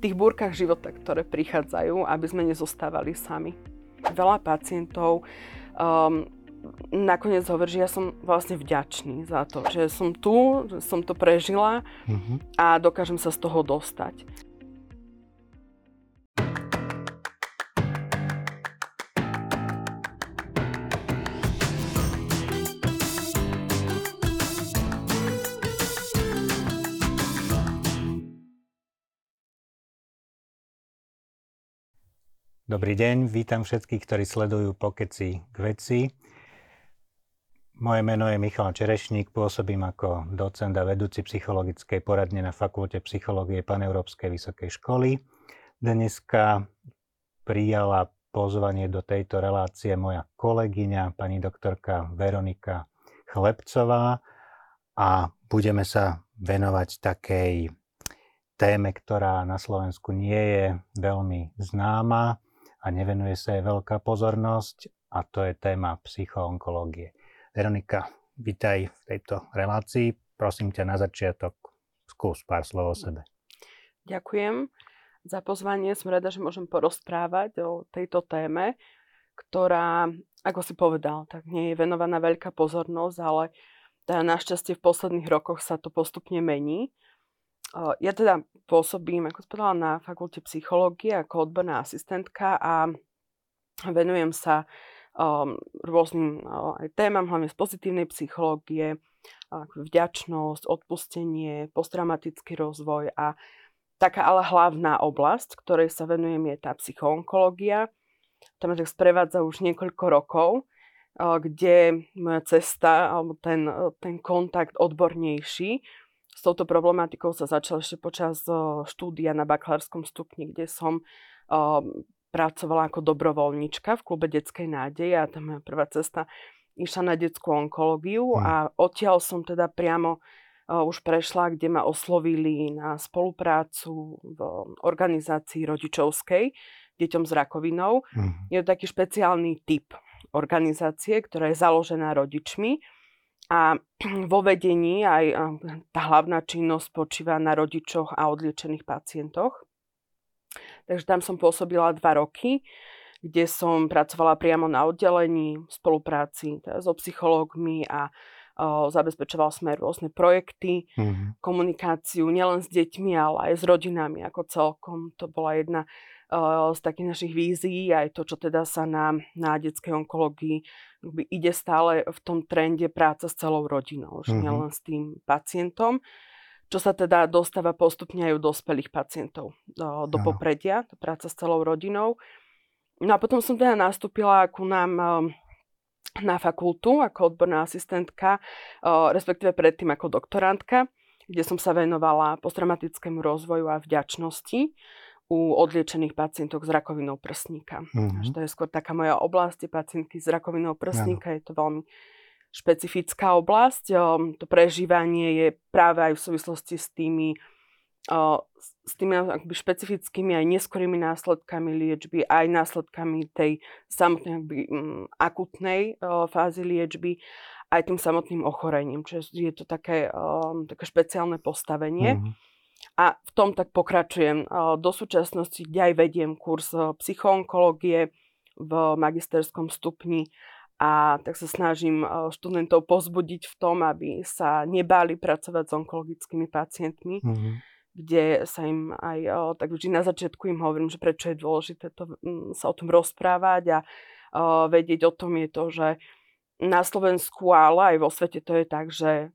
tých búrkach života, ktoré prichádzajú, aby sme nezostávali sami. Veľa pacientov um, nakoniec hovorí, že ja som vlastne vďačný za to, že som tu, že som to prežila uh-huh. a dokážem sa z toho dostať. Dobrý deň, vítam všetkých, ktorí sledujú Pokeci k veci. Moje meno je Michal Čerešník, pôsobím ako docent a vedúci psychologickej poradne na Fakulte psychológie Paneurópskej vysokej školy. Dneska prijala pozvanie do tejto relácie moja kolegyňa, pani doktorka Veronika Chlebcová a budeme sa venovať takej téme, ktorá na Slovensku nie je veľmi známa a nevenuje sa jej veľká pozornosť a to je téma psychoonkológie. Veronika, vítaj v tejto relácii. Prosím ťa na začiatok skús pár slov o sebe. Ďakujem za pozvanie. Som rada, že môžem porozprávať o tejto téme, ktorá, ako si povedal, tak nie je venovaná veľká pozornosť, ale teda našťastie v posledných rokoch sa to postupne mení. Ja teda pôsobím, ako povedala, na fakulte psychológie ako odborná asistentka a venujem sa um, rôznym uh, aj témam, hlavne z pozitívnej psychológie, ako vďačnosť, odpustenie, posttraumatický rozvoj a taká ale hlavná oblasť, ktorej sa venujem, je tá psychoonkológia. Tam tak sprevádza už niekoľko rokov, uh, kde moja cesta alebo ten, uh, ten kontakt odbornejší s touto problematikou sa začal ešte počas štúdia na bakalárskom stupni, kde som pracovala ako dobrovoľnička v klube Detskej nádeje a tam moja prvá cesta išla na detskú onkológiu hmm. a odtiaľ som teda priamo už prešla, kde ma oslovili na spoluprácu v organizácii rodičovskej deťom s rakovinou. Hmm. Je to taký špeciálny typ organizácie, ktorá je založená rodičmi a vo vedení aj tá hlavná činnosť spočíva na rodičoch a odliečených pacientoch. Takže tam som pôsobila dva roky, kde som pracovala priamo na oddelení v spolupráci teda so psychológmi a o, zabezpečovala sme rôzne projekty, mm-hmm. komunikáciu nielen s deťmi, ale aj s rodinami ako celkom. To bola jedna z takých našich vízií, aj to, čo teda sa na, na detskej onkológii ide stále v tom trende práca s celou rodinou, mm-hmm. nielen s tým pacientom, čo sa teda dostáva postupne aj u dospelých pacientov do, do popredia, to práca s celou rodinou. No a potom som teda nastúpila ku nám na fakultu ako odborná asistentka, respektíve predtým ako doktorantka, kde som sa venovala posttraumatickému rozvoju a vďačnosti u odliečených pacientov s rakovinou prsníka. Mm-hmm. To je skôr taká moja oblasť, pacientky s rakovinou prsníka, je to veľmi špecifická oblasť. To prežívanie je práve aj v súvislosti s tými, s tými akoby špecifickými aj neskorými následkami liečby, aj následkami tej samotnej akoby, mm, akutnej fázy liečby, aj tým samotným ochorením. Čiže je to také, také špeciálne postavenie. Mm-hmm. A v tom tak pokračujem. Do súčasnosti aj vediem kurz psychoonkológie v magisterskom stupni a tak sa snažím študentov pozbudiť v tom, aby sa nebáli pracovať s onkologickými pacientmi, mm-hmm. kde sa im aj, tak vždy na začiatku im hovorím, že prečo je dôležité to, sa o tom rozprávať a vedieť o tom je to, že na Slovensku, ale aj vo svete to je tak, že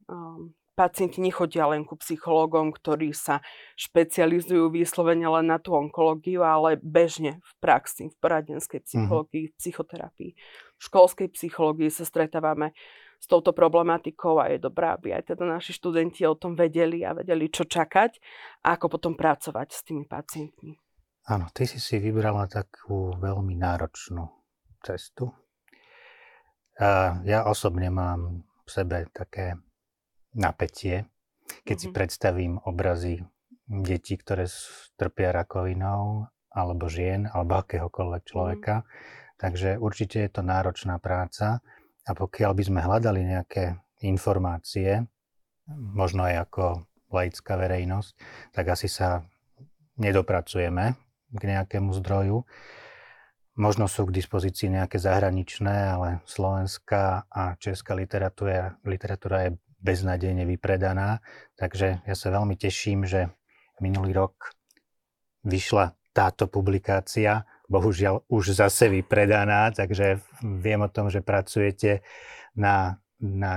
pacienti nechodia len ku psychológom, ktorí sa špecializujú vyslovene len na tú onkológiu, ale bežne v praxi, v poradenskej mhm. psychológii, v psychoterapii, v školskej psychológii sa stretávame s touto problematikou a je dobré, aby aj teda naši študenti o tom vedeli a vedeli, čo čakať a ako potom pracovať s tými pacientmi. Áno, ty si si vybrala takú veľmi náročnú cestu. Ja osobne mám v sebe také napätie, keď mm-hmm. si mhm. predstavím obrazy detí, ktoré trpia rakovinou, alebo žien, alebo akéhokoľvek mhm. človeka. Mm. Takže určite je to náročná práca a pokiaľ by sme hľadali nejaké informácie, možno aj ako laická verejnosť, tak asi sa nedopracujeme k nejakému zdroju. Možno sú k dispozícii nejaké zahraničné, ale slovenská a česká literatúra, literatúra je beznadejne vypredaná. Takže ja sa veľmi teším, že minulý rok vyšla táto publikácia, bohužiaľ už zase vypredaná, takže viem o tom, že pracujete na, na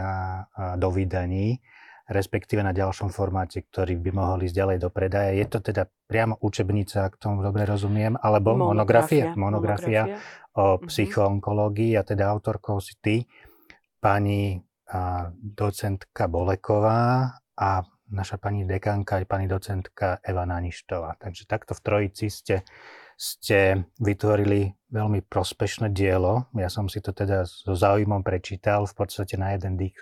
dovydaní respektíve na ďalšom formáte, ktorý by mohol ísť ďalej do predaja. Je to teda priamo učebnica, ak tomu dobre rozumiem, alebo monografia, monografia, monografia o mhm. psychoonkológii a teda autorkou si ty, pani docentka Boleková a naša pani dekanka aj pani docentka Eva Naništová. Takže takto v trojici ste, ste vytvorili veľmi prospešné dielo. Ja som si to teda so záujmom prečítal. V podstate na jeden dých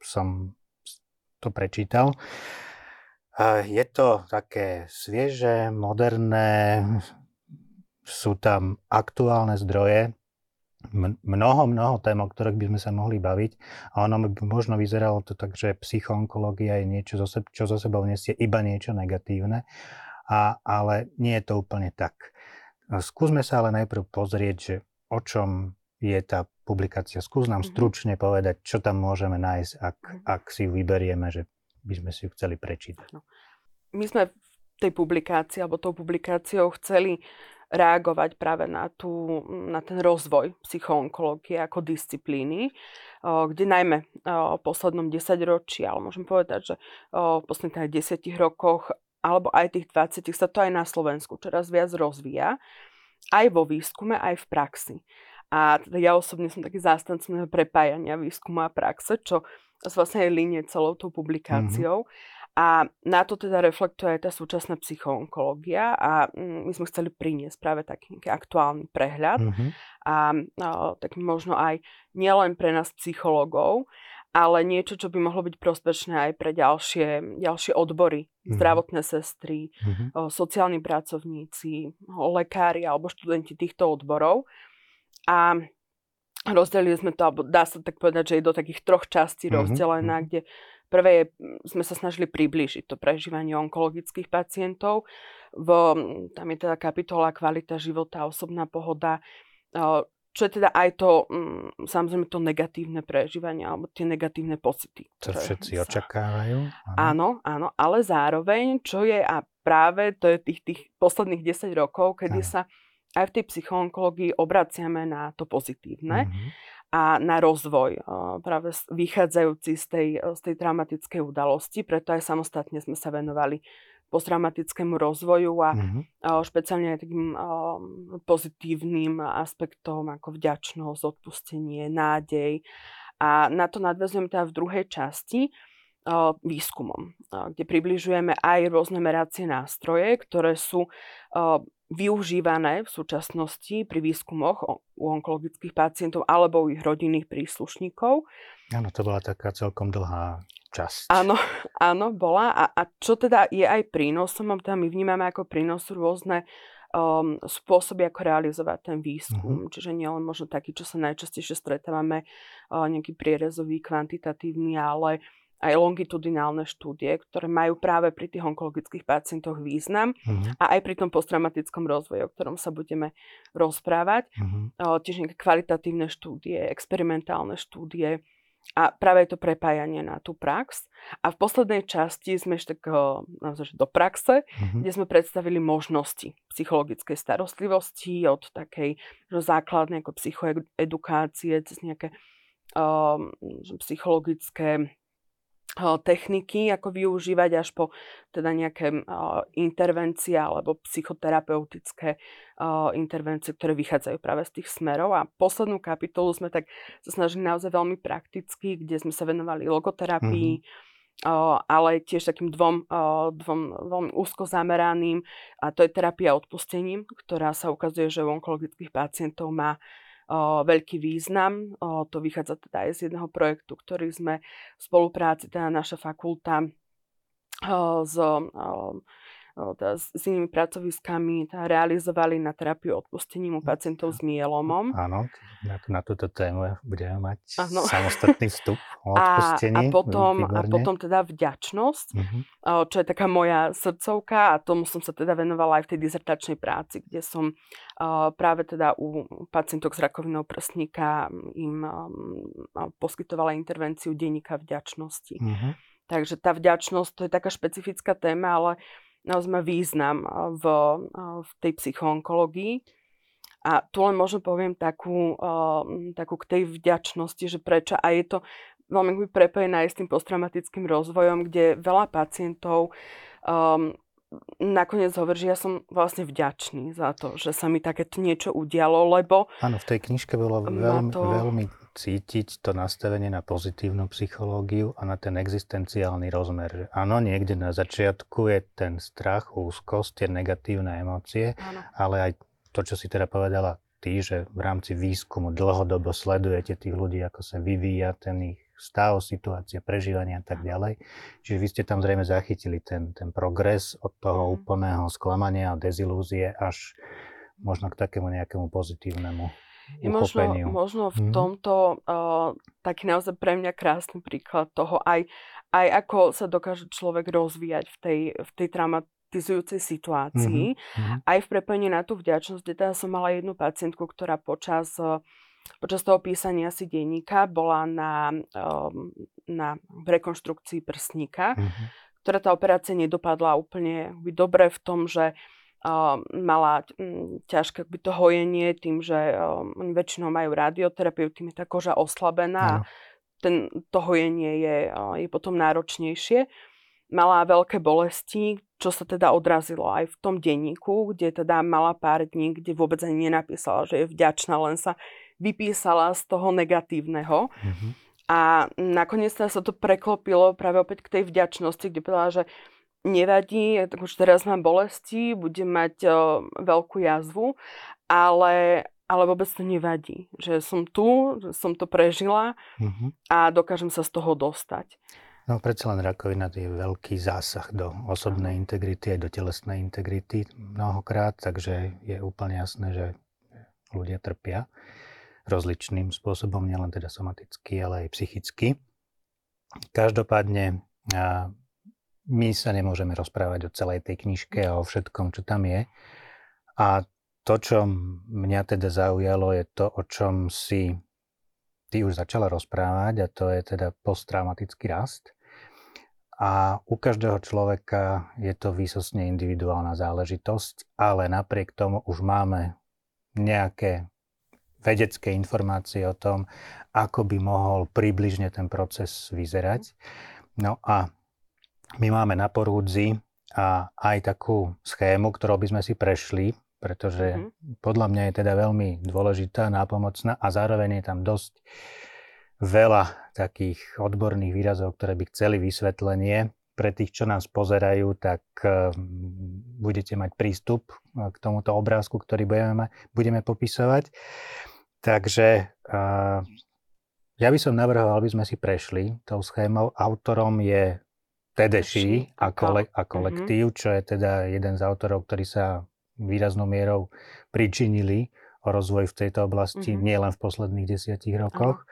som to prečítal. Je to také svieže, moderné, sú tam aktuálne zdroje, mnoho, mnoho tém, o ktorých by sme sa mohli baviť. A ono by možno vyzeralo to tak, že psychoonkológia je niečo, čo zo sebou nesie iba niečo negatívne, a, ale nie je to úplne tak. Skúsme sa ale najprv pozrieť, že o čom je tá publikácia. Skús nám mhm. stručne povedať, čo tam môžeme nájsť, ak, mhm. ak si ju vyberieme, že by sme si ju chceli prečítať. No. My sme v tej publikácii, alebo tou publikáciou chceli reagovať práve na, tú, na ten rozvoj psychoonkológie ako disciplíny, kde najmä v poslednom desaťročí, ale môžem povedať, že v posledných 10 rokoch alebo aj tých 20 sa to aj na Slovensku čoraz viac rozvíja, aj vo výskume, aj v praxi. A teda ja osobne som taký zástancom prepájania výskumu a praxe, čo vlastne aj línie celou tou publikáciou. Mm-hmm. A na to teda reflektuje aj tá súčasná psychoonkológia a mm, my sme chceli priniesť práve taký aktuálny prehľad mm-hmm. a, a tak možno aj nielen pre nás psychológov, ale niečo, čo by mohlo byť prospešné aj pre ďalšie, ďalšie odbory, mm-hmm. zdravotné sestry, mm-hmm. o, sociálni pracovníci, o, lekári alebo študenti týchto odborov. A rozdelili sme to, alebo dá sa tak povedať, že je do takých troch častí mm-hmm. rozdelená, mhm. kde prvé je, sme sa snažili priblížiť to prežívanie onkologických pacientov. V, tam je teda kapitola kvalita života, osobná pohoda, čo je teda aj to, samozrejme, to negatívne prežívanie, alebo tie negatívne pocity. To všetci sa... očakávajú. Áno. áno, áno, ale zároveň, čo je a práve to je tých, tých posledných 10 rokov, kedy áno. sa aj v tej psychoonkológii obraciame na to pozitívne mm-hmm. A na rozvoj, práve vychádzajúci z tej, z tej traumatickej udalosti, preto aj samostatne sme sa venovali posttraumatickému rozvoju a mm-hmm. špeciálne aj takým pozitívnym aspektom ako vďačnosť, odpustenie, nádej. A na to nadvezujem teda v druhej časti výskumom, kde približujeme aj rôzne meracie nástroje, ktoré sú využívané v súčasnosti pri výskumoch u onkologických pacientov alebo u ich rodinných príslušníkov. Áno, to bola taká celkom dlhá časť. Áno, áno, bola. A, a čo teda je aj prínosom, teda my vnímame ako prínos rôzne um, spôsoby, ako realizovať ten výskum. Uh-huh. Čiže nielen možno taký, čo sa najčastejšie stretávame, uh, nejaký prierezový, kvantitatívny, ale aj longitudinálne štúdie, ktoré majú práve pri tých onkologických pacientoch význam uh-huh. a aj pri tom posttraumatickom rozvoji, o ktorom sa budeme rozprávať. Uh-huh. Tiež nejaké kvalitatívne štúdie, experimentálne štúdie a práve to prepájanie na tú prax. A v poslednej časti sme ešte tak naozaj, do praxe, uh-huh. kde sme predstavili možnosti psychologickej starostlivosti od takej že základnej ako psychoedukácie cez nejaké um, psychologické techniky, ako využívať až po teda nejaké uh, intervencie alebo psychoterapeutické uh, intervencie, ktoré vychádzajú práve z tých smerov. A poslednú kapitolu sme tak sa snažili naozaj veľmi prakticky, kde sme sa venovali logoterapii, mm-hmm. Ale tiež takým dvom, dvom veľmi úzko zameraným a to je terapia odpustením, ktorá sa ukazuje, že u onkologických pacientov má veľký význam. To vychádza teda aj z jedného projektu, ktorý sme v spolupráci, teda naša fakulta s, teda s, inými pracoviskami teda realizovali na terapiu odpustením u pacientov s mielomom. Áno, na, na túto tému budeme mať ano. samostatný vstup o odpustení. A, a, potom, a potom teda vďačnosť, uh-huh. čo je taká moja srdcovka a tomu som sa teda venovala aj v tej dizertačnej práci, kde som uh, práve teda u pacientok s rakovinou prsníka im um, poskytovala intervenciu denníka vďačnosti. Uh-huh. Takže tá vďačnosť, to je taká špecifická téma, ale naozaj má význam v, v tej psychoonkológii. A tu len možno poviem takú, takú k tej vďačnosti, že prečo. A je to veľmi prepojené aj s tým posttraumatickým rozvojom, kde veľa pacientov um, nakoniec hovorí, že ja som vlastne vďačný za to, že sa mi takéto niečo udialo, lebo... Áno, v tej knižke bolo veľmi, to... veľmi cítiť to nastavenie na pozitívnu psychológiu a na ten existenciálny rozmer. Áno, niekde na začiatku je ten strach, úzkosť, tie negatívne emócie, áno. ale aj to, čo si teda povedala ty, že v rámci výskumu dlhodobo sledujete tých ľudí, ako sa vyvíja ten ich stav, situácia, prežívania a tak ďalej. Čiže vy ste tam zrejme zachytili ten, ten progres od toho mm. úplného sklamania a dezilúzie až možno k takému nejakému pozitívnemu je možno, možno v mm. tomto uh, taký naozaj pre mňa krásny príklad toho, aj, aj ako sa dokáže človek rozvíjať v tej, v tej traumatizujúcej situácii, mm-hmm. aj v prepojení na tú vďačnosť. Teda som mala jednu pacientku, ktorá počas uh, počas toho písania si denníka bola na, um, na rekonštrukcii prsníka, mm-hmm. ktorá tá operácia nedopadla úplne dobre v tom, že uh, mala ťažké by to hojenie tým, že um, oni väčšinou majú radioterapiu, tým je tá koža oslabená. Mm. Ten, to hojenie je, je potom náročnejšie. Mala veľké bolesti, čo sa teda odrazilo aj v tom denníku, kde teda mala pár dní, kde vôbec ani nenapísala, že je vďačná, len sa vypísala z toho negatívneho. Mm-hmm. A nakoniec sa to preklopilo práve opäť k tej vďačnosti, kde povedala, že nevadí, tak už teraz mám bolesti, budem mať o, veľkú jazvu, ale, ale vôbec to nevadí. Že som tu, že som to prežila mm-hmm. a dokážem sa z toho dostať. No predsa len rakovina je veľký zásah do osobnej integrity aj do telesnej integrity mnohokrát, takže je úplne jasné, že ľudia trpia rozličným spôsobom, nielen teda somaticky, ale aj psychicky. Každopádne my sa nemôžeme rozprávať o celej tej knižke a o všetkom, čo tam je. A to, čo mňa teda zaujalo, je to, o čom si ty už začala rozprávať a to je teda posttraumatický rast. A u každého človeka je to výsostne individuálna záležitosť, ale napriek tomu už máme nejaké vedecké informácie o tom, ako by mohol približne ten proces vyzerať. No a my máme na porúdzi a aj takú schému, ktorou by sme si prešli, pretože mm-hmm. podľa mňa je teda veľmi dôležitá, nápomocná a zároveň je tam dosť veľa takých odborných výrazov, ktoré by chceli vysvetlenie pre tých, čo nás pozerajú, tak uh, budete mať prístup eh, k tomuto obrázku, ktorý budeme, budeme popisovať. Takže ja by som navrhoval, aby sme si prešli tou schémou. Autorom je Tedeši a, kole, a mhm. kolektív, mm-hmm. čo je teda jeden z autorov, ktorí sa výraznou mierou pričinili o rozvoj v tejto oblasti, mm-hmm. nielen v posledných desiatich rokoch.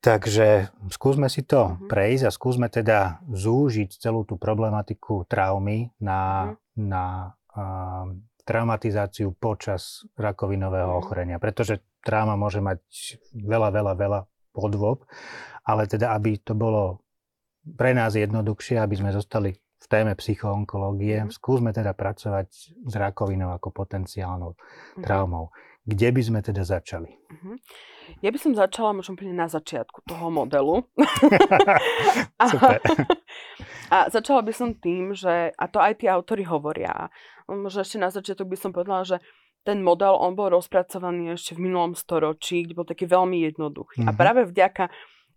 Takže skúsme si to mm-hmm. prejsť a skúsme teda zúžiť celú tú problematiku traumy na, mm-hmm. na uh, traumatizáciu počas rakovinového mm-hmm. ochorenia. Pretože trauma môže mať veľa, veľa, veľa podôb, ale teda, aby to bolo pre nás jednoduchšie, aby sme zostali v téme psychoonkológie, mm-hmm. skúsme teda pracovať s rakovinou ako potenciálnou mm-hmm. traumou. Kde by sme teda začali? Mm-hmm. Ja by som začala možno úplne na začiatku toho modelu. a, a začala by som tým, že, a to aj tí autory hovoria, možno ešte na začiatok by som povedala, že ten model, on bol rozpracovaný ešte v minulom storočí, kde bol taký veľmi jednoduchý. Mm-hmm. A mhm. práve vďaka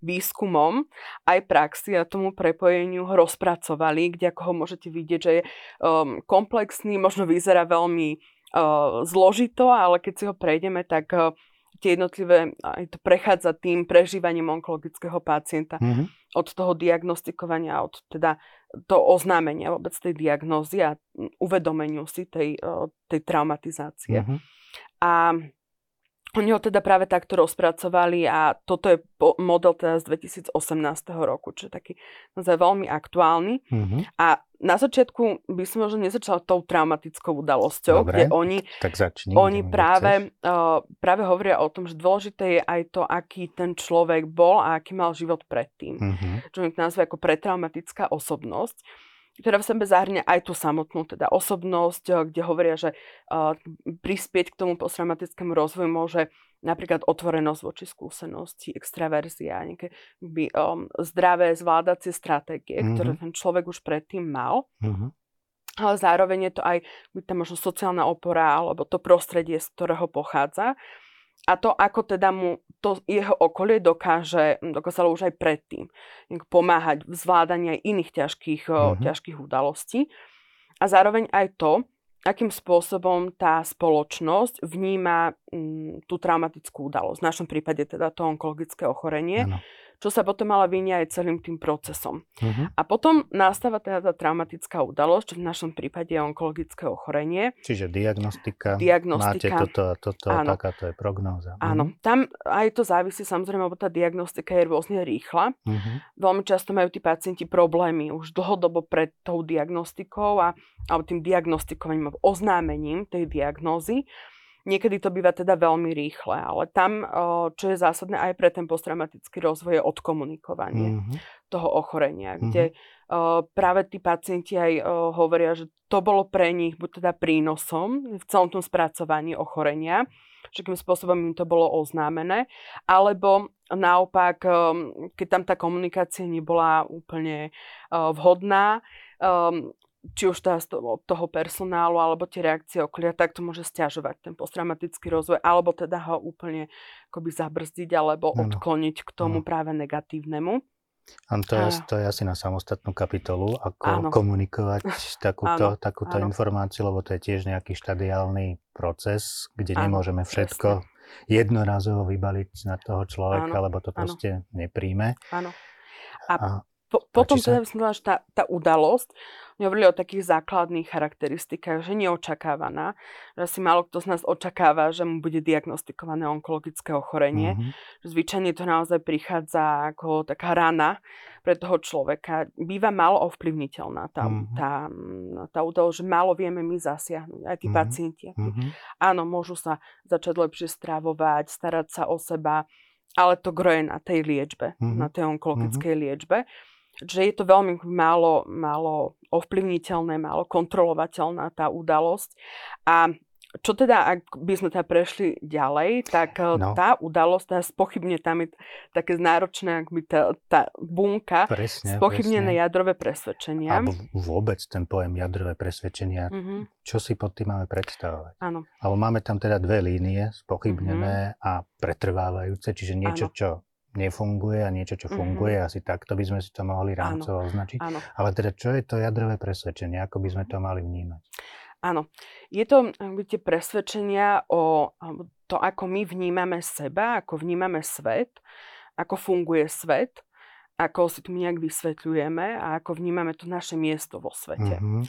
výskumom aj praxi a tomu prepojeniu ho rozpracovali, kde ako ho môžete vidieť, že je um, komplexný, možno vyzerá veľmi uh, zložito, ale keď si ho prejdeme, tak uh, tie jednotlivé, aj to prechádza tým prežívaním onkologického pacienta. Mm-hmm. Od toho diagnostikovania, od teda to oznámenia vôbec tej diagnózy a uvedomeniu si tej, tej traumatizácie. Mm-hmm. A oni ho teda práve takto rozpracovali a toto je model teda z 2018 roku, čo je taký naozaj veľmi aktuálny. Mm-hmm. A na začiatku by som možno nezačala tou traumatickou udalosťou, Dobre, kde oni, tak začni, oni práve, uh, práve hovoria o tom, že dôležité je aj to, aký ten človek bol a aký mal život predtým. Mm-hmm. Čo oni nazve ako pretraumatická osobnosť ktorá v sebe zahrňa aj tú samotnú teda osobnosť, eh, kde hovoria, že uh, prispieť k tomu posttraumatickému rozvoju môže napríklad otvorenosť voči skúsenosti, extraverzia, nejaké by, um, zdravé zvládacie stratégie, mm-hmm. ktoré ten človek už predtým mal. Mm-hmm. Ale zároveň je to aj by tam možno sociálna opora alebo to prostredie, z ktorého pochádza a to, ako teda mu to jeho okolie dokáže, dokázalo už aj predtým pomáhať v zvládaní aj iných ťažkých, mm-hmm. ťažkých udalostí. A zároveň aj to, akým spôsobom tá spoločnosť vníma m, tú traumatickú udalosť. V našom prípade teda to onkologické ochorenie. Ano čo sa potom ale vynia aj celým tým procesom. Uh-huh. A potom nastáva teda tá traumatická udalosť, čo v našom prípade je onkologické ochorenie. Čiže diagnostika, diagnostika máte toto a toto, áno. takáto je prognóza. Áno, uh-huh. tam aj to závisí samozrejme, lebo tá diagnostika je rôzne rýchla. Uh-huh. Veľmi často majú tí pacienti problémy už dlhodobo pred tou diagnostikou a, alebo tým diagnostikovaním, oznámením tej diagnózy. Niekedy to býva teda veľmi rýchle, ale tam, čo je zásadné aj pre ten posttraumatický rozvoj, je odkomunikovanie mm-hmm. toho ochorenia, mm-hmm. kde práve tí pacienti aj hovoria, že to bolo pre nich buď teda prínosom v celom tom spracovaní ochorenia, akým spôsobom im to bolo oznámené, alebo naopak, keď tam tá komunikácia nebola úplne vhodná, či už teda od toho personálu alebo tie reakcie okolia, tak to môže stiažovať ten posttraumatický rozvoj, alebo teda ho úplne akoby zabrzdiť alebo ano. odkloniť k tomu ano. práve negatívnemu. Áno, to, je, to je asi na samostatnú kapitolu, ako ano. komunikovať takúto, ano. takúto ano. informáciu, lebo to je tiež nejaký štadiálny proces, kde ano, nemôžeme všetko presne. jednorazovo vybaliť na toho človeka, ano. lebo to proste ano. nepríjme. Áno. A, a po, potom teda by som povedala, že tá, tá udalosť, hovorili o takých základných charakteristikách, že neočakávaná, že si málo kto z nás očakáva, že mu bude diagnostikované onkologické ochorenie. Mm-hmm. Zvyčajne to naozaj prichádza ako taká rana pre toho človeka. Býva málo ovplyvniteľná tá, mm-hmm. tá, tá udalosť, že málo vieme my zasiahnuť, aj tí mm-hmm. pacienti. Mm-hmm. Áno, môžu sa začať lepšie stravovať, starať sa o seba, ale to groje na tej liečbe, mm-hmm. na tej onkologickej mm-hmm. liečbe že je to veľmi málo, málo ovplyvniteľné, málo kontrolovateľná tá udalosť. A čo teda, ak by sme teda prešli ďalej, tak eh, no. tá udalosť, tá spochybne, tam je také náročné, ak by tá, tá bunka, presne, spochybnené presne. jadrové presvedčenia. Alebo vôbec ten pojem jadrové presvedčenia, mm-hmm. čo si pod tým máme predstavovať. Áno. Alebo máme tam teda dve línie, spochybnené mm-hmm. a pretrvávajúce, čiže niečo, Áno. čo nefunguje a niečo, čo funguje, mm-hmm. asi takto by sme si to mohli rámcovo označiť. Áno. Ale teda čo je to jadrové presvedčenie, ako by sme to mali vnímať? Áno, je to tie presvedčenia o to, ako my vnímame seba, ako vnímame svet, ako funguje svet, ako si to my nejak vysvetľujeme a ako vnímame to naše miesto vo svete. Mm-hmm.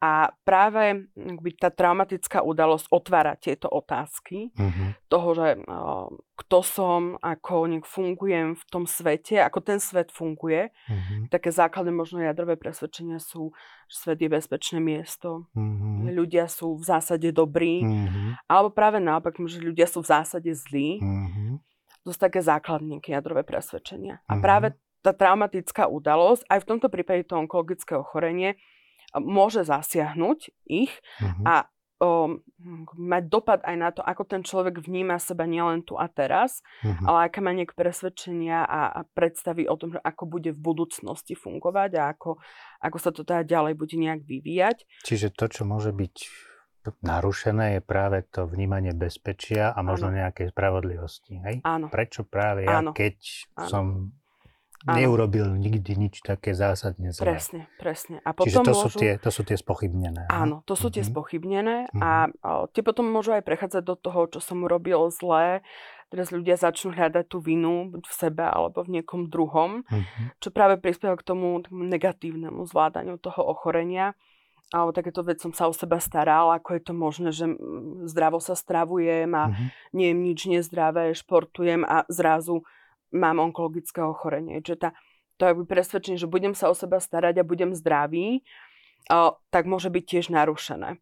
A práve tá traumatická udalosť otvára tieto otázky uh-huh. toho, že uh, kto som, ako nejak fungujem v tom svete, ako ten svet funguje. Uh-huh. Také základné možno jadrové presvedčenia sú, že svet je bezpečné miesto, uh-huh. ľudia sú v zásade dobrí, uh-huh. alebo práve naopak, že ľudia sú v zásade zlí. Uh-huh. To sú také základníky jadrové presvedčenia. Uh-huh. A práve tá traumatická udalosť, aj v tomto prípade to onkologické ochorenie, môže zasiahnuť ich uh-huh. a o, mať dopad aj na to, ako ten človek vníma seba nielen tu a teraz, uh-huh. ale aké má nejaké presvedčenia a, a predstavy o tom, že ako bude v budúcnosti fungovať a ako, ako sa to teda ďalej bude nejak vyvíjať. Čiže to, čo môže byť narušené, je práve to vnímanie bezpečia a možno ano. nejakej spravodlivosti. Hej? Áno. Prečo práve ja, Áno. keď Áno. som. Neurobil nikdy nič také zásadne zlé. Presne, presne. A potom Čiže to, môžu... sú tie, to sú tie spochybnené. Áno, to sú mm-hmm. tie mhm. spochybnené mm-hmm. a o, tie potom môžu aj prechádzať do toho, čo som urobil zlé. Teraz ľudia začnú hľadať tú vinu v sebe alebo v niekom druhom, mm-hmm. čo práve prispieva k tomu, tomu negatívnemu zvládaniu toho ochorenia. Alebo takéto vec som sa o seba staral, ako je to možné, že zdravo sa stravujem a mm-hmm. nie je nič nezdravé, športujem a zrazu mám onkologické ochorenie. Čiže tá, to je presvedčenie, že budem sa o seba starať a budem zdravý, o, tak môže byť tiež narušené.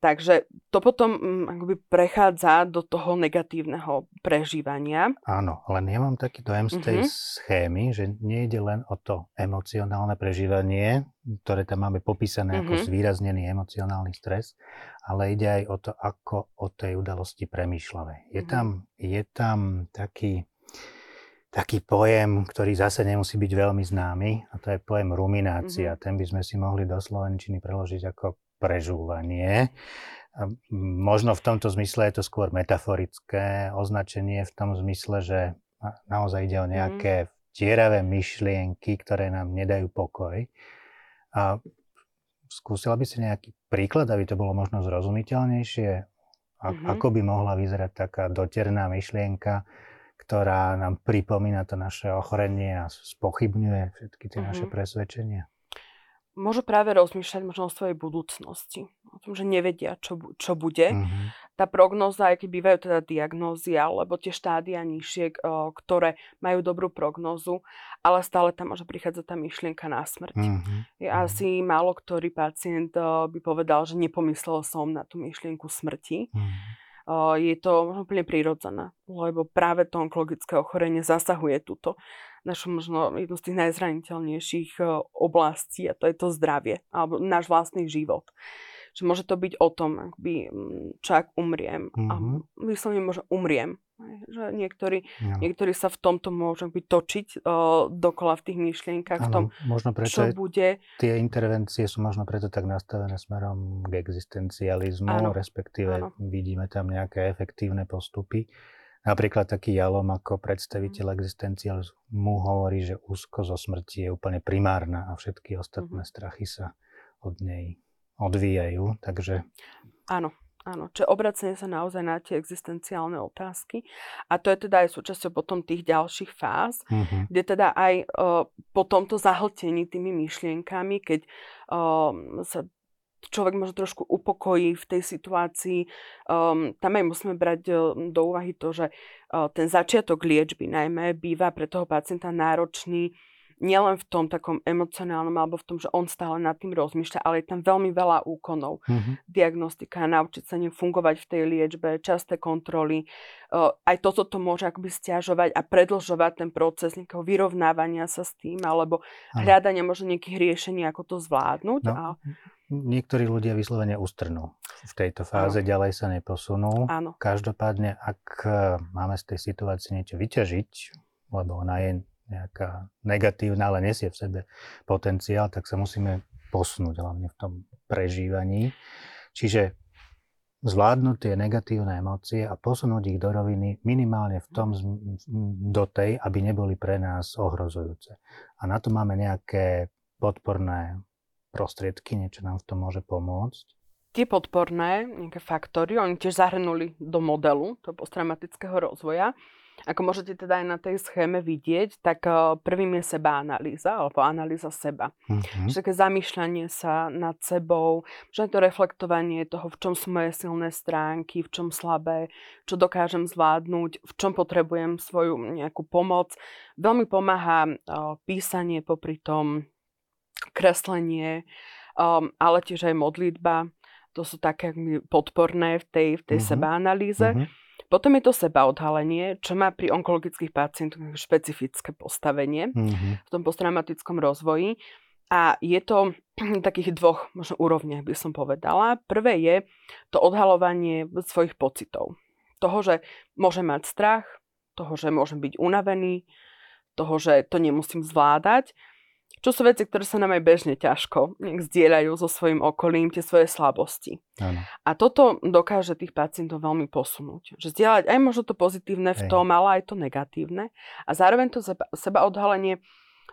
Takže to potom m, mm, akoby prechádza do toho negatívneho prežívania. Áno, len ja mám taký dojem z tej mm-hmm. schémy, že nejde len o to emocionálne prežívanie, ktoré tam máme popísané mm-hmm. ako mhm. zvýraznený emocionálny stres, ale ide aj o to, ako o tej udalosti premýšľame. Je, mm-hmm. tam, je tam taký taký pojem, ktorý zase nemusí byť veľmi známy, a to je pojem ruminácia. Mm-hmm. Ten by sme si mohli do slovenčiny preložiť ako prežúvanie. A možno v tomto zmysle je to skôr metaforické označenie v tom zmysle, že naozaj ide o mhm. nejaké tieravé myšlienky, ktoré nám nedajú pokoj. A skúsila by si nejaký príklad, aby to bolo možno zrozumiteľnejšie? A, mm-hmm. Ako by mohla vyzerať taká doterná myšlienka, ktorá nám pripomína to naše ochorenie a spochybňuje všetky tie mm-hmm. naše mhm. presvedčenia? Môžu práve rozmýšľať možno o svojej budúcnosti. O tom, že nevedia, čo, čo bude. Mm-hmm. Tá prognóza, aj keď bývajú teda diagnózy alebo tie štádia nižšie, ktoré majú dobrú prognózu, ale stále tam môže prichádzať tá myšlienka na smrť. Mm-hmm. Je mhm. asi málo ktorý pacient by povedal, že nepomyslel som na tú myšlienku smrti. Mm-hmm je to úplne prirodzené, lebo práve to onkologické ochorenie zasahuje túto našu možno jednu z tých najzraniteľnejších oblastí a to je to zdravie alebo náš vlastný život že môže to byť o tom, akby, mm, čo ak umriem. Mm-hmm. A vyslovene možno umriem. Že niektorí, ja. niektorí sa v tomto môžu byť točiť o, dokola v tých myšlienkach, ano, v tom, možno preto čo bude. Tie intervencie sú možno preto tak nastavené smerom k existencializmu, ano. respektíve ano. vidíme tam nejaké efektívne postupy. Napríklad taký Jalom ako predstaviteľ mm. existencializmu hovorí, že úzko zo smrti je úplne primárna a všetky ostatné mm-hmm. strachy sa od nej odvíjajú, takže... Áno, áno. Čiže obracenie sa naozaj na tie existenciálne otázky. A to je teda aj súčasťou potom tých ďalších fáz, mm-hmm. kde teda aj uh, po tomto zahltení tými myšlienkami, keď uh, sa človek možno trošku upokojí v tej situácii. Um, tam aj musíme brať uh, do úvahy to, že uh, ten začiatok liečby najmä býva pre toho pacienta náročný nielen v tom takom emocionálnom alebo v tom, že on stále nad tým rozmýšľa, ale je tam veľmi veľa úkonov. Mm-hmm. Diagnostika, naučiť sa ním fungovať v tej liečbe, časté kontroly. Uh, aj toto to môže akoby stiažovať a predlžovať ten proces nejakého vyrovnávania sa s tým alebo ano. hľadania možno nejakých riešení, ako to zvládnuť. No. A... Niektorí ľudia vyslovene ustrnú v tejto fáze, ano. ďalej sa neposunú. Áno. Každopádne, ak e, máme z tej situácie niečo vyťažiť, lebo ona je nejaká negatívna, ale nesie v sebe potenciál, tak sa musíme posunúť hlavne v tom prežívaní. Čiže zvládnuť tie negatívne emócie a posunúť ich do roviny minimálne v tom, do tej, aby neboli pre nás ohrozujúce. A na to máme nejaké podporné prostriedky, niečo nám v tom môže pomôcť. Tie podporné nejaké faktory, oni tiež zahrnuli do modelu toho posttraumatického rozvoja. Ako môžete teda aj na tej schéme vidieť, tak eh, prvým je seba analýza alebo analýza seba. Mm-hmm. Čiže také zamýšľanie sa nad sebou, že to reflektovanie toho, v čom sú moje silné stránky, v čom slabé, čo dokážem zvládnuť, v čom potrebujem svoju nejakú pomoc. Veľmi pomáha uh, písanie popri tom, kreslenie, um, ale tiež aj modlitba. To sú také podporné v tej, v tej mm-hmm. sebaanalýze. Mm-hmm. Potom je to sebaodhalenie, čo má pri onkologických pacientoch špecifické postavenie mm-hmm. v tom posttraumatickom rozvoji. A je to v takých dvoch možno úrovniach, by som povedala. Prvé je to odhalovanie svojich pocitov. Toho, že môžem mať strach, toho, že môžem byť unavený, toho, že to nemusím zvládať čo sú veci, ktoré sa nám aj bežne ťažko zdieľajú so svojím okolím, tie svoje slabosti. Ano. A toto dokáže tých pacientov veľmi posunúť. Že zdieľať aj možno to pozitívne v tom, ale aj to negatívne. A zároveň to seba odhalenie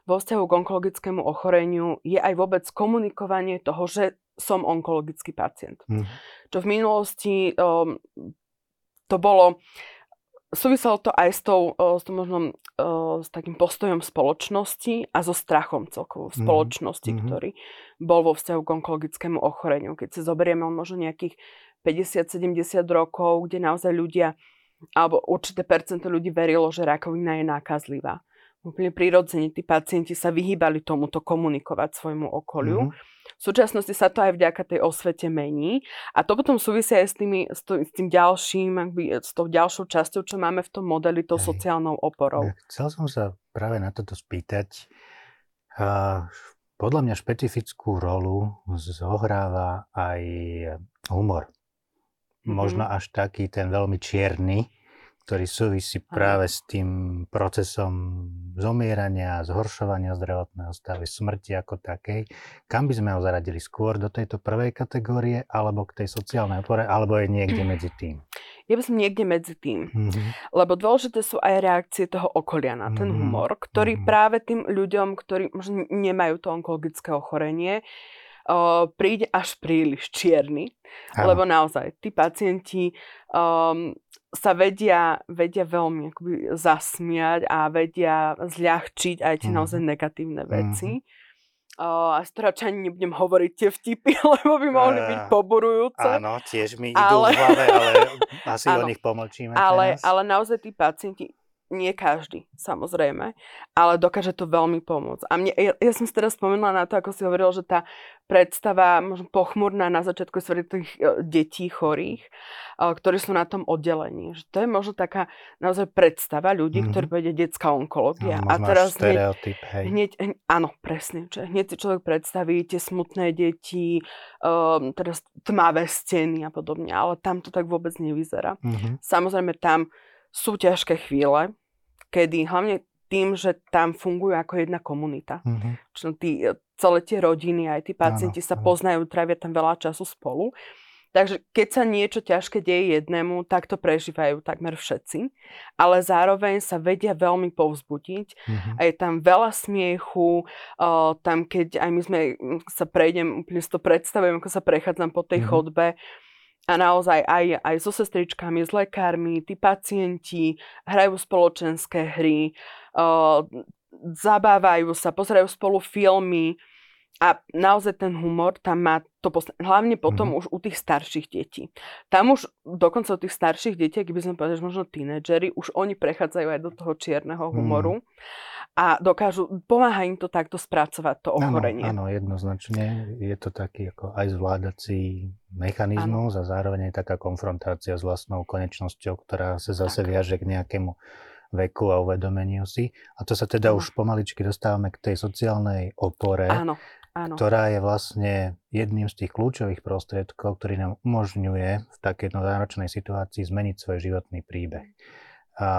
vo vzťahu k onkologickému ochoreniu je aj vôbec komunikovanie toho, že som onkologický pacient. Mm. Čo v minulosti um, to bolo, súviselo to aj s tou, s tou možno s takým postojom spoločnosti a so strachom celkovo v mhm. spoločnosti, mm-hmm. ktorý bol vo vzťahu k onkologickému ochoreniu. Keď si zoberieme možno nejakých 50-70 rokov, kde naozaj ľudia, alebo určité percento ľudí verilo, že rakovina je nákazlivá úplne prirodzene tí pacienti sa vyhýbali tomuto komunikovať svojmu okoliu. Mm-hmm. V súčasnosti sa to aj vďaka tej osvete mení a to potom súvisia aj s, tými, s, to, s tým ďalším, akby, s tou ďalšou časťou, čo máme v tom modeli, tou sociálnou oporou. Chcel som sa práve na toto spýtať. Uh, podľa mňa špecifickú rolu zohráva aj humor. Možno mm-hmm. až taký ten veľmi čierny, ktorý súvisí práve s tým procesom zomierania, zhoršovania zdravotného stavu, smrti ako takej. Kam by sme ho zaradili skôr do tejto prvej kategórie, alebo k tej sociálnej opore, alebo je niekde medzi tým? Ja by som niekde medzi tým. Mm-hmm. Lebo dôležité sú aj reakcie toho okolia na ten mm-hmm. humor, ktorý mm-hmm. práve tým ľuďom, ktorí možno nemajú to onkologické ochorenie, uh, príde až príliš čierny. Ano. Lebo naozaj, tí pacienti um, sa vedia, vedia veľmi akoby zasmiať a vedia zľahčiť aj tie mm. naozaj negatívne veci. Mm. Uh, a z toho ani nebudem hovoriť tie vtipy, lebo by mohli byť poburujúce. Áno, tiež mi idú ale... v hlave, ale asi áno, o nich pomlčíme ale, teraz. Ale naozaj tí pacienti nie každý, samozrejme, ale dokáže to veľmi pomôcť. A mne, ja, ja som si teraz spomenula na to, ako si hovoril, že tá predstava možno pochmurná na začiatku svojich tých uh, detí chorých, uh, ktorí sú na tom oddelení. Že to je možno taká naozaj predstava ľudí, mm-hmm. ktorí povedia detská onkológia. No, a teraz hneď, hej. hneď, áno, presne. Že hneď si človek predstaví tie smutné deti, um, teraz tmavé steny a podobne, ale tam to tak vôbec nevyzerá. Mm-hmm. Samozrejme tam sú ťažké chvíle, kedy hlavne tým, že tam fungujú ako jedna komunita. Mm-hmm. Čiže tí, celé tie rodiny, aj tí pacienti áno, sa áno. poznajú, trávia tam veľa času spolu. Takže keď sa niečo ťažké deje jednému, tak to prežívajú takmer všetci. Ale zároveň sa vedia veľmi povzbudiť. Mm-hmm. A je tam veľa smiechu. Uh, tam keď aj my sme sa prejdem, úplne si to predstavujem, ako sa prechádzam po tej mm-hmm. chodbe, a naozaj aj, aj so sestričkami, s lekármi, tí pacienti hrajú spoločenské hry, uh, zabávajú sa, pozerajú spolu filmy a naozaj ten humor tam má to posl- hlavne potom mm-hmm. už u tých starších detí. Tam už dokonca u tých starších detí, keby sme povedali, že možno tínedžeri, už oni prechádzajú aj do toho čierneho humoru. Mm a dokážu, pomáha im to takto spracovať, to ochorenie. Áno, áno, jednoznačne. Je to taký ako aj zvládací mechanizmus ano. a zároveň aj taká konfrontácia s vlastnou konečnosťou, ktorá sa zase tak. viaže k nejakému veku a uvedomeniu si. A to sa teda už pomaličky dostávame k tej sociálnej opore, áno, áno. ktorá je vlastne jedným z tých kľúčových prostriedkov, ktorý nám umožňuje v takejto náročnej situácii zmeniť svoj životný príbeh. A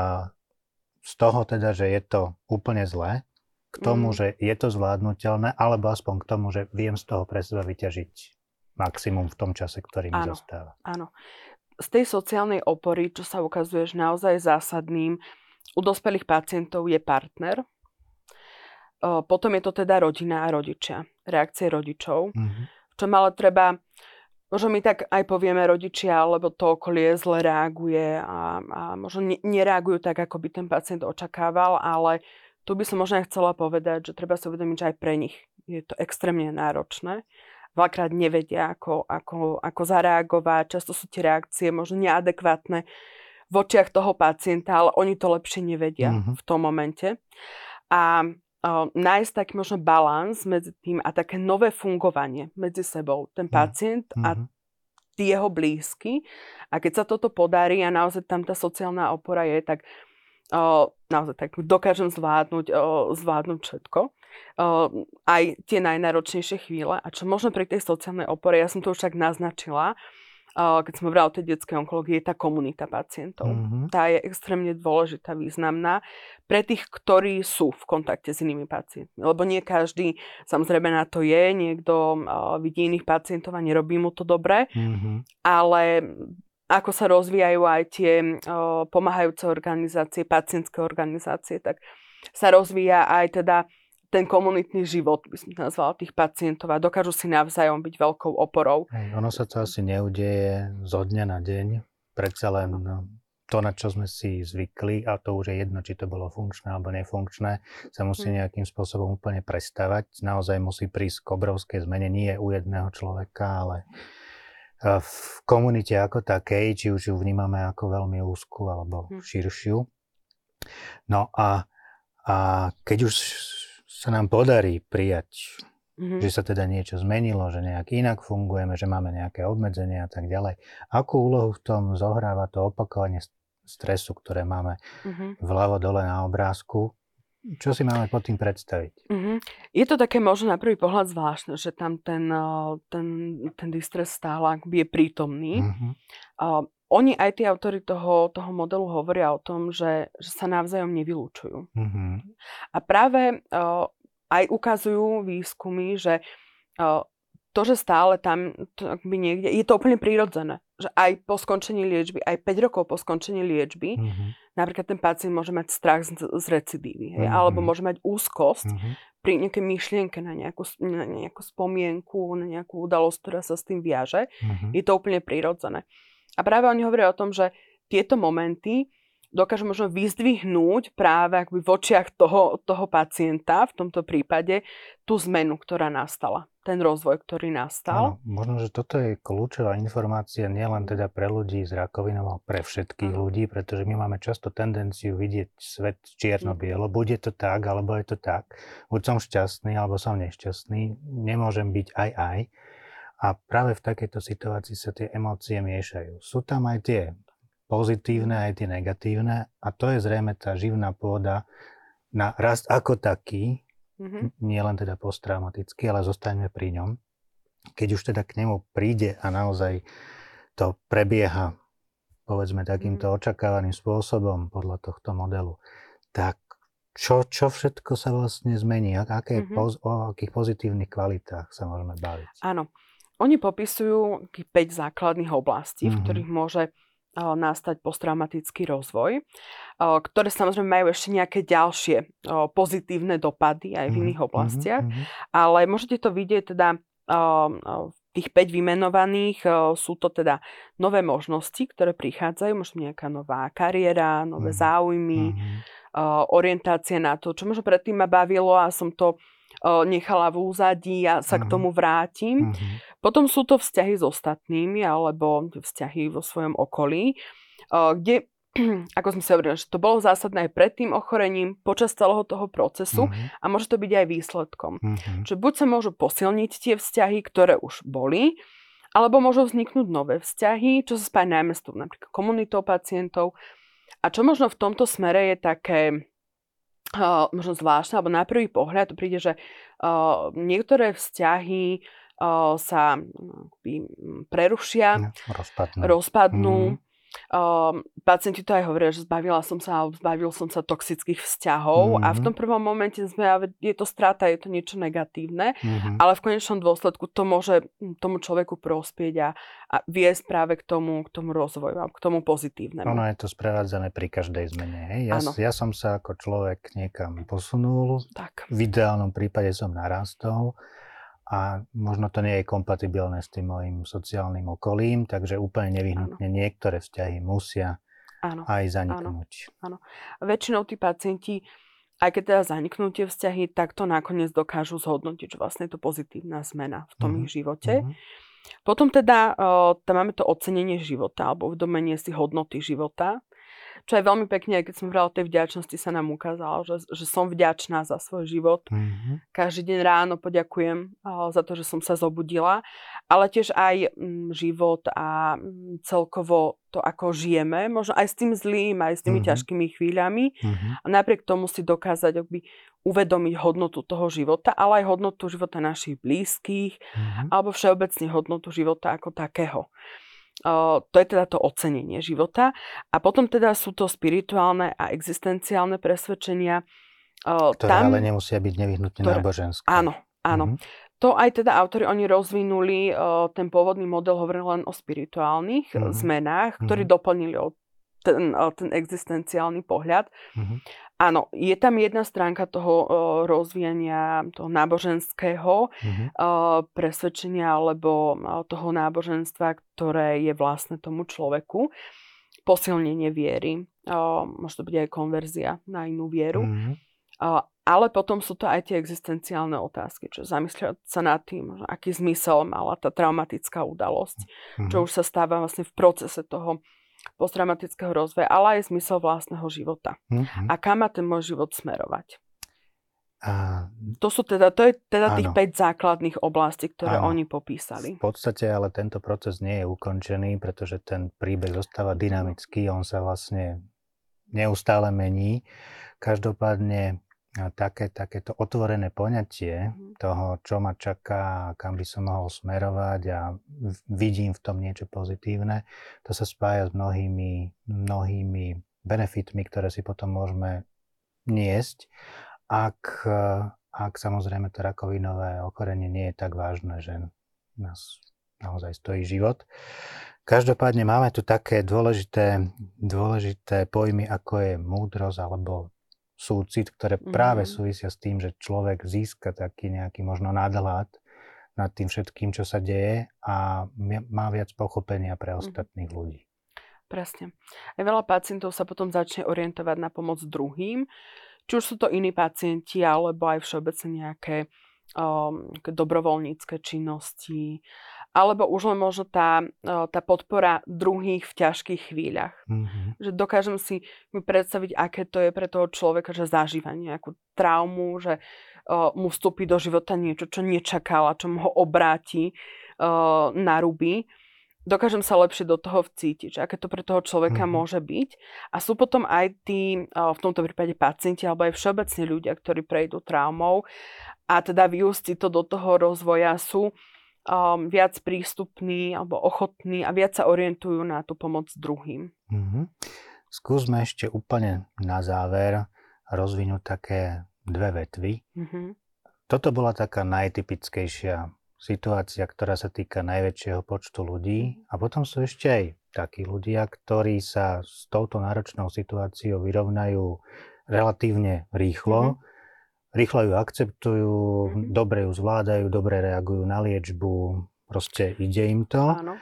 z toho teda, že je to úplne zlé, k tomu, mm. že je to zvládnutelné, alebo aspoň k tomu, že viem z toho pre seba vyťažiť maximum v tom čase, ktorý mi áno, zostáva. Áno. Z tej sociálnej opory, čo sa ukazuje, že naozaj zásadným u dospelých pacientov je partner. Potom je to teda rodina a rodičia, reakcie rodičov. Mm-hmm. Čo ale treba možno my tak aj povieme rodičia, lebo to okolie zle reaguje a, a možno nereagujú tak, ako by ten pacient očakával, ale tu by som možno aj chcela povedať, že treba si uvedomiť, že aj pre nich je to extrémne náročné. Veľakrát nevedia, ako, ako, ako zareagovať, často sú tie reakcie možno neadekvátne v očiach toho pacienta, ale oni to lepšie nevedia mm-hmm. v tom momente. A nájsť taký možno balans medzi tým a také nové fungovanie medzi sebou. Ten mhm. pacient mm-hmm. a mhm. tí jeho blízky. A keď sa toto podarí a naozaj tam tá sociálna opora je, tak uh, naozaj tak dokážem zvládnuť, uh, zvládnuť všetko. Uh, aj tie najnáročnejšie chvíle. A čo možno pri tej sociálnej opore, ja som to už tak naznačila, keď sme hovorili o tej detskej onkológii, je tá komunita pacientov. Mm-hmm. Tá je extrémne dôležitá, významná pre tých, ktorí sú v kontakte s inými pacientmi. Lebo nie každý samozrejme na to je, niekto vidí iných pacientov a nerobí mu to dobre, mm-hmm. ale ako sa rozvíjajú aj tie pomáhajúce organizácie, pacientské organizácie, tak sa rozvíja aj teda ten komunitný život, by som to nazvala, tých pacientov a dokážu si navzájom byť veľkou oporou. Hej, ono sa to asi neudeje zo dňa na deň. Predsa len no, to, na čo sme si zvykli, a to už je jedno, či to bolo funkčné alebo nefunkčné, sa musí hm. nejakým spôsobom úplne prestávať. Naozaj musí prísť k obrovskej zmene, nie u jedného človeka, ale v komunite ako takej, či už ju vnímame ako veľmi úzku alebo hm. širšiu. No a, a keď už sa nám podarí prijať, mm-hmm. že sa teda niečo zmenilo, že nejak inak fungujeme, že máme nejaké obmedzenia a tak ďalej. Akú úlohu v tom zohráva to opakovanie stresu, ktoré máme mm-hmm. vľavo dole na obrázku? Čo si máme pod tým predstaviť? Mm-hmm. Je to také možno na prvý pohľad zvláštne, že tam ten, ten, ten distres stále je prítomný. Mm-hmm. Oni aj tí autory toho, toho modelu hovoria o tom, že, že sa navzájom nevylúčujú. Mm-hmm. A práve uh, aj ukazujú výskumy, že uh, to, že stále tam to by niekde, je to úplne prirodzené. Že aj po skončení liečby, aj 5 rokov po skončení liečby, mm-hmm. napríklad ten pacient môže mať strach z, z recidívy, mm-hmm. alebo môže mať úzkosť mm-hmm. pri nejakej myšlienke na nejakú, na nejakú spomienku, na nejakú udalosť, ktorá sa s tým viaže. Mm-hmm. Je to úplne prirodzené. A práve oni hovoria o tom, že tieto momenty dokážu možno vyzdvihnúť práve akoby v očiach toho, toho pacienta, v tomto prípade, tú zmenu, ktorá nastala, ten rozvoj, ktorý nastal. Áno, možno, že toto je kľúčová informácia nielen teda pre ľudí s rakovinou, ale pre všetkých ano. ľudí, pretože my máme často tendenciu vidieť svet čierno-bielo. Mm. Bude to tak, alebo je to tak. Buď som šťastný, alebo som nešťastný. Nemôžem byť aj aj. A práve v takejto situácii sa tie emócie miešajú. Sú tam aj tie pozitívne, aj tie negatívne a to je zrejme tá živná pôda na rast ako taký, mm-hmm. nie len teda posttraumatický, ale zostaňme pri ňom. Keď už teda k nemu príde a naozaj to prebieha povedzme takýmto mm-hmm. očakávaným spôsobom podľa tohto modelu, tak čo, čo všetko sa vlastne zmení? Aké, mm-hmm. poz, o akých pozitívnych kvalitách sa môžeme baviť? Áno. Oni popisujú 5 základných oblastí, mm-hmm. v mhm. ktorých môže nastať posttraumatický rozvoj, ktoré samozrejme majú ešte nejaké ďalšie pozitívne dopady aj v mhm, iných mhm, oblastiach, mm-hmm. ale môžete to vidieť teda v tých 5 vymenovaných sú to teda nové možnosti, ktoré prichádzajú, možno nejaká nová kariéra, nové mm-hmm. záujmy, mm-hmm. orientácie na to, čo možno predtým ma bavilo a som to nechala v úzadí a sa uh-huh. k tomu vrátim. Uh-huh. Potom sú to vzťahy s ostatnými alebo vzťahy vo svojom okolí, kde ako sme sa hovorili, že to bolo zásadné aj pred tým ochorením, počas celého toho procesu uh-huh. a môže to byť aj výsledkom. Uh-huh. Čiže buď sa môžu posilniť tie vzťahy, ktoré už boli, alebo môžu vzniknúť nové vzťahy, čo sa spája najmä s napríklad komunitou pacientov. A čo možno v tomto smere je také uh, možno zvláštne, alebo na prvý pohľad príde, že uh, niektoré vzťahy sa um, prerušia, rozpadnú. rozpadnú mm-hmm. Um, pacienti to aj hovoria, že zbavila som sa, zbavil som sa toxických vzťahov mm-hmm. a v mhm. tom prvom momente sme, je to strata, je to niečo negatívne, mm-hmm. ale v konečnom dôsledku to môže tomu človeku prospieť a, a viesť práve k tomu, k tomu rozvoju a k tomu pozitívnemu. Ono je to sprevádzané pri každej zmene. Hej? Ja, ja som sa ako človek niekam posunul, tak. v ideálnom prípade som narastol a možno to nie je kompatibilné s tým mojim sociálnym okolím, takže úplne nevyhnutne áno. niektoré vzťahy musia áno. aj zaniknúť. Áno. Väčšinou tí pacienti, aj keď teda zaniknú tie vzťahy, tak to nakoniec dokážu zhodnotiť, že vlastne je to pozitívna zmena v tom mm-hmm. ich živote. Mm-hmm. Potom teda tam máme to ocenenie života alebo uvedomenie si hodnoty života čo je veľmi pekne, keď som hovorila o tej vďačnosti, sa nám ukázalo, že, že som vďačná za svoj život. Mm-hmm. Každý deň ráno poďakujem za to, že som sa zobudila, ale tiež aj mm, život a mm, celkovo to, ako žijeme, možno aj s tým zlým, aj s tými mm-hmm. ťažkými chvíľami mm-hmm. a napriek tomu si dokázať akby, uvedomiť hodnotu toho života, ale aj hodnotu života našich blízkych mm-hmm. alebo všeobecne hodnotu života ako takého to je teda to ocenenie života. A potom teda sú to spirituálne a existenciálne presvedčenia. Ktoré tam, ale nemusia byť nevyhnutne ktoré, náboženské. Áno, áno. Mm-hmm. To aj teda autori, oni rozvinuli, ten pôvodný model hovoril len o spirituálnych mm-hmm. zmenách, ktorí mm-hmm. doplnili o ten, ten existenciálny pohľad. Mm-hmm. Áno, je tam jedna stránka toho uh, rozvíjania toho náboženského mm-hmm. uh, presvedčenia alebo uh, toho náboženstva, ktoré je vlastné tomu človeku. Posilnenie viery, uh, môže to byť aj konverzia na inú vieru. Mm-hmm. Uh, ale potom sú to aj tie existenciálne otázky, čo zamysľať sa nad tým, aký zmysel mala tá traumatická udalosť, mm-hmm. čo už sa stáva vlastne v procese toho posttraumatického rozvoja, ale aj zmysel vlastného života. Mm-hmm. A kam má ten môj život smerovať? A... To sú teda, to je teda áno. tých 5 základných oblastí, ktoré áno. oni popísali. V podstate ale tento proces nie je ukončený, pretože ten príbeh zostáva dynamický, on sa vlastne neustále mení. Každopádne také, takéto otvorené poňatie mm. toho, čo ma čaká, kam by som mohol smerovať a vidím v tom niečo pozitívne, to sa spája s mnohými, mnohými benefitmi, ktoré si potom môžeme niesť, ak, ak samozrejme to rakovinové ochorenie nie je tak vážne, že nás naozaj stojí život. Každopádne máme tu také dôležité, dôležité pojmy, ako je múdrosť alebo súcit, ktoré mm-hmm. práve súvisia s tým, že človek získa taký nejaký možno nadhľad nad tým všetkým, čo sa deje a má viac pochopenia pre mhm. ostatných mm-hmm. ľudí. Presne. Aj veľa pacientov sa potom začne orientovať na pomoc druhým, či už sú to iní pacienti, alebo aj všeobecne nejaké um, dobrovoľnícke činnosti, alebo už len možno tá, tá podpora druhých v ťažkých chvíľach. Mm-hmm. Že dokážem si predstaviť, aké to je pre toho človeka, že zažíva nejakú traumu, že uh, mu vstúpi do života niečo, čo nečakala, čo mu ho obráti uh, na ruby. Dokážem sa lepšie do toho vcítiť, že aké to pre toho človeka mm-hmm. môže byť. A sú potom aj tí, uh, v tomto prípade pacienti, alebo aj všeobecne ľudia, ktorí prejdú traumou a teda vyústi to do toho rozvoja sú um, viac prístupní alebo ochotní a viac sa orientujú na tú pomoc druhým. Mm-hmm. Skúsme ešte úplne na záver rozvinúť také dve vetvy. Mm-hmm. Toto bola taká najtypickejšia situácia, ktorá sa týka najväčšieho počtu ľudí. A potom sú ešte aj takí ľudia, ktorí sa s touto náročnou situáciou vyrovnajú relatívne rýchlo. Mm-hmm rýchlo ju akceptujú, mm-hmm. dobre ju zvládajú, dobre reagujú na liečbu, proste ide im to. Áno.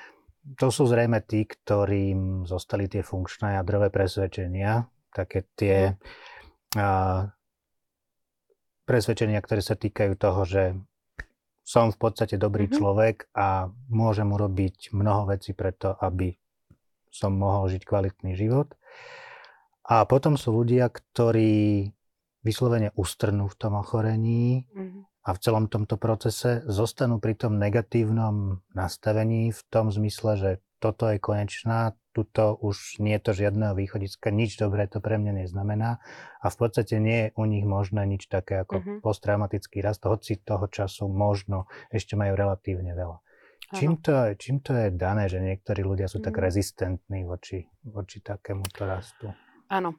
To sú zrejme tí, ktorým zostali tie funkčné jadrové presvedčenia, také tie mm. a, presvedčenia, ktoré sa týkajú toho, že som v podstate dobrý mm-hmm. človek a môžem urobiť mnoho vecí preto, aby som mohol žiť kvalitný život. A potom sú ľudia, ktorí vyslovene ustrnú v tom ochorení mm-hmm. a v celom tomto procese zostanú pri tom negatívnom nastavení v tom zmysle, že toto je konečná, tuto už nie je to žiadneho východiska, nič dobré to pre mňa neznamená a v podstate nie je u nich možné nič také ako mm-hmm. posttraumatický rast, hoci toho času možno ešte majú relatívne veľa. Čím to, čím to je dané, že niektorí ľudia sú mm. tak mhm. rezistentní voči, voči takémuto rastu? Áno.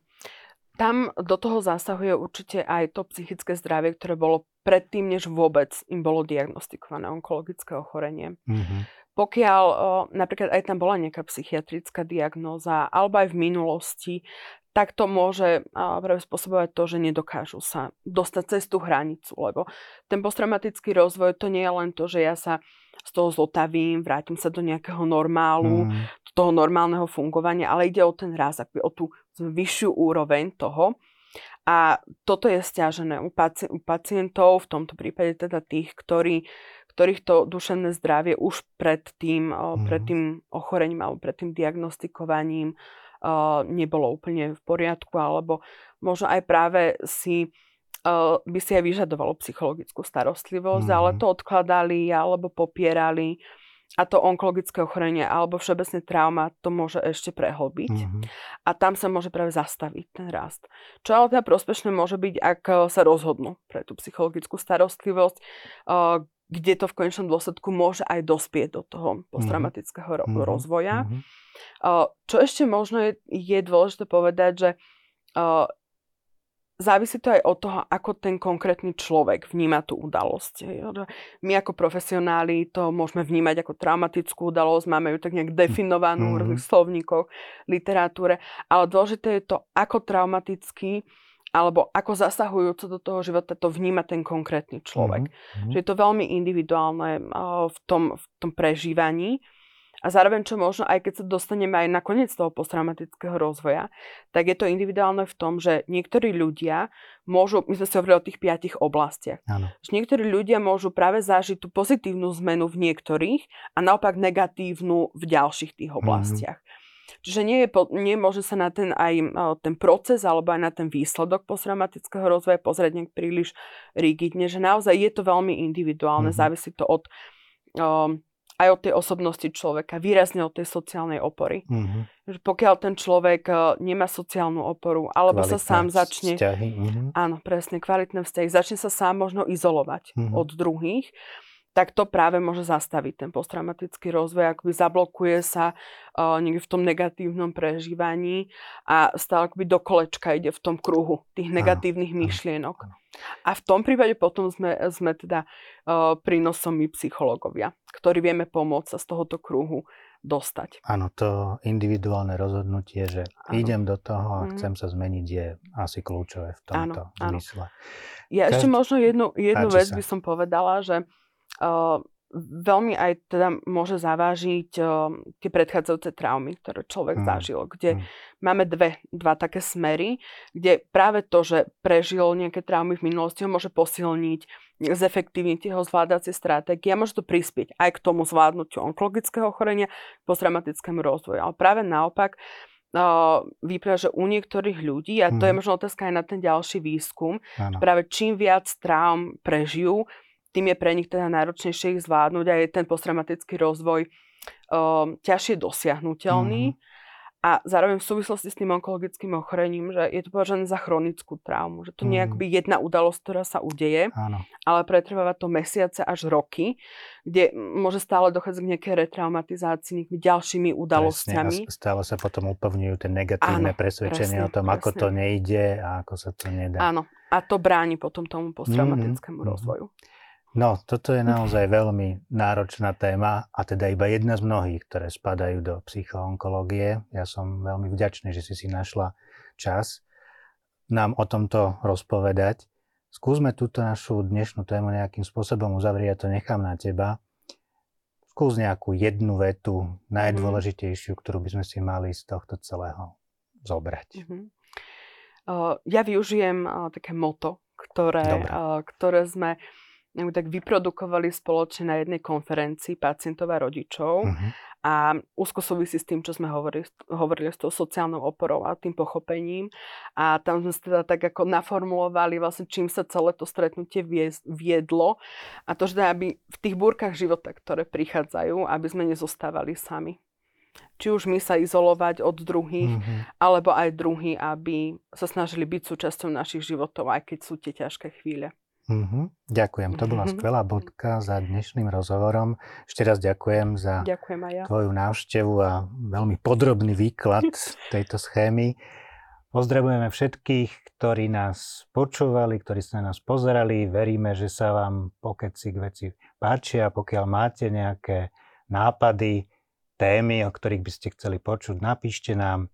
Tam do toho zasahuje určite aj to psychické zdravie, ktoré bolo predtým, než vôbec im bolo diagnostikované onkologické ochorenie. Mm-hmm. Pokiaľ o, napríklad aj tam bola nejaká psychiatrická diagnóza, alebo aj v minulosti, tak to môže práve spôsobovať to, že nedokážu sa dostať cez tú hranicu, lebo ten posttraumatický rozvoj to nie je len to, že ja sa z toho zotavím, vrátim sa do nejakého normálu, mm. toho normálneho fungovania, ale ide o ten raz, akoby o tú vyššiu úroveň toho. A toto je stiažené u, paci- u pacientov, v tomto prípade teda tých, ktorí, ktorých to duševné zdravie už pred tým, mm. pred tým ochorením alebo pred tým diagnostikovaním nebolo úplne v poriadku, alebo možno aj práve si by si aj vyžadovalo psychologickú starostlivosť, mm-hmm. ale to odkladali alebo popierali a to onkologické ochorenie alebo všeobecne trauma to môže ešte prehlbiť. Mm-hmm. A tam sa môže práve zastaviť ten rast. Čo ale teda prospešné môže byť, ak sa rozhodnú pre tú psychologickú starostlivosť, uh, kde to v konečnom dôsledku môže aj dospieť do toho mhm. posttraumatického mm-hmm. rozvoja. Mm-hmm. Čo ešte možno je, je dôležité povedať, že závisí to aj od toho, ako ten konkrétny človek vníma tú udalosť. My ako profesionáli to môžeme vnímať ako traumatickú udalosť, máme ju tak nejak definovanú mm-hmm. v slovníkoch, literatúre, ale dôležité je to, ako traumatický alebo ako zasahujúco do toho života to vníma ten konkrétny človek. Mm-hmm. Že je to veľmi individuálne uh, v, tom, v tom prežívaní. A zároveň, čo možno, aj keď sa dostaneme aj na koniec toho posttraumatického rozvoja, tak je to individuálne v tom, že niektorí ľudia môžu, my sme si hovorili o tých piatich oblastiach, Áno. že niektorí ľudia môžu práve zažiť tú pozitívnu zmenu v niektorých a naopak negatívnu v ďalších tých mhm. oblastiach. Mm-hmm. Čiže nie je, nemôže sa na ten aj ten proces alebo aj na ten výsledok posttraumatického rozvoja pozrieť nejak príliš rigidne, že naozaj je to veľmi individuálne, mm-hmm. závisí to od um, aj od tej osobnosti človeka, výrazne od tej sociálnej opory. Mm-hmm. Že pokiaľ ten človek nemá sociálnu oporu, alebo kvalitné sa sám začne... Vzťahy. Mm-hmm. Áno, presne, kvalitné vzťahy. Začne sa sám možno izolovať mm-hmm. od druhých, tak to práve môže zastaviť ten posttraumatický rozvoj, akoby zablokuje sa uh, niekde v tom negatívnom prežívaní a stále akoby do kolečka ide v tom kruhu tých negatívnych myšlienok. A v tom prípade potom sme, sme teda uh, prínosom my psychológovia, ktorí vieme pomôcť sa z tohoto kruhu dostať. Áno, to individuálne rozhodnutie, že áno. idem do toho a mm. chcem sa zmeniť, je asi kľúčové v tomto áno, zmysle. Áno. Ja Každý... ešte možno jednu, jednu vec sa. by som povedala, že veľmi aj teda môže zavážiť tie predchádzajúce traumy, ktoré človek mm. zažil, kde mm. máme dve, dva také smery, kde práve to, že prežil nejaké traumy v minulosti, ho môže posilniť, zefektívniť jeho zvládacie stratégie a môže to prispieť aj k tomu zvládnutiu onkologického ochorenia, posttraumatickému rozvoju. Ale práve naopak, vyplýva, že u niektorých ľudí, a to mm. je mhm. možno otázka aj na ten ďalší výskum, ano. práve čím viac traum prežijú, tým je pre nich teda náročnejšie ich zvládnuť a je ten posttraumatický rozvoj um, ťažšie dosiahnutelný. Mm-hmm. A zároveň v súvislosti s tým onkologickým ochorením, že je to považované za chronickú traumu, že to nie je mhm. akoby jedna udalosť, ktorá sa udeje, Áno. ale pretrváva to mesiace až roky, kde môže stále dochádzať k nejakej retraumatizácii, nejakými ďalšími udalosťami. Presne, a stále sa potom upevňujú tie negatívne Áno, presvedčenia presne, o tom, presne. ako to nejde a ako sa to nedá. Áno, a to bráni potom tomu posttraumatickému mm-hmm. rozvoju. No, toto je naozaj veľmi náročná téma a teda iba jedna z mnohých, ktoré spadajú do psychoonkológie. Ja som veľmi vďačný, že si si našla čas nám o tomto rozpovedať. Skúsme túto našu dnešnú tému nejakým spôsobom uzavrieť, ja to nechám na teba. Skús nejakú jednu vetu, najdôležitejšiu, ktorú by sme si mali z tohto celého zobrať. Mm-hmm. Uh, ja využijem uh, také moto, ktoré, uh, ktoré sme tak vyprodukovali spoločne na jednej konferencii pacientov a rodičov uh-huh. a úzko súvisí s tým, čo sme hovorili, hovorili s tou sociálnou oporou a tým pochopením. A tam sme teda tak ako naformulovali vlastne, čím sa celé to stretnutie viedlo a to, že aby v tých búrkach života, ktoré prichádzajú, aby sme nezostávali sami či už my sa izolovať od druhých, mm-hmm. alebo aj druhí, aby sa snažili byť súčasťou našich životov, aj keď sú tie ťažké chvíle. Mm-hmm. Ďakujem, to bola mm-hmm. skvelá bodka za dnešným rozhovorom. Ešte raz ďakujem za ďakujem ja. tvoju návštevu a veľmi podrobný výklad tejto schémy. Pozdravujeme všetkých, ktorí nás počúvali, ktorí sa nás pozerali. Veríme, že sa vám pokeci k veci páčia. Pokiaľ máte nejaké nápady, témy, o ktorých by ste chceli počuť, napíšte nám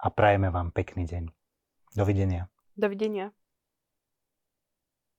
a prajeme vám pekný deň. Dovidenia. Dovidenia.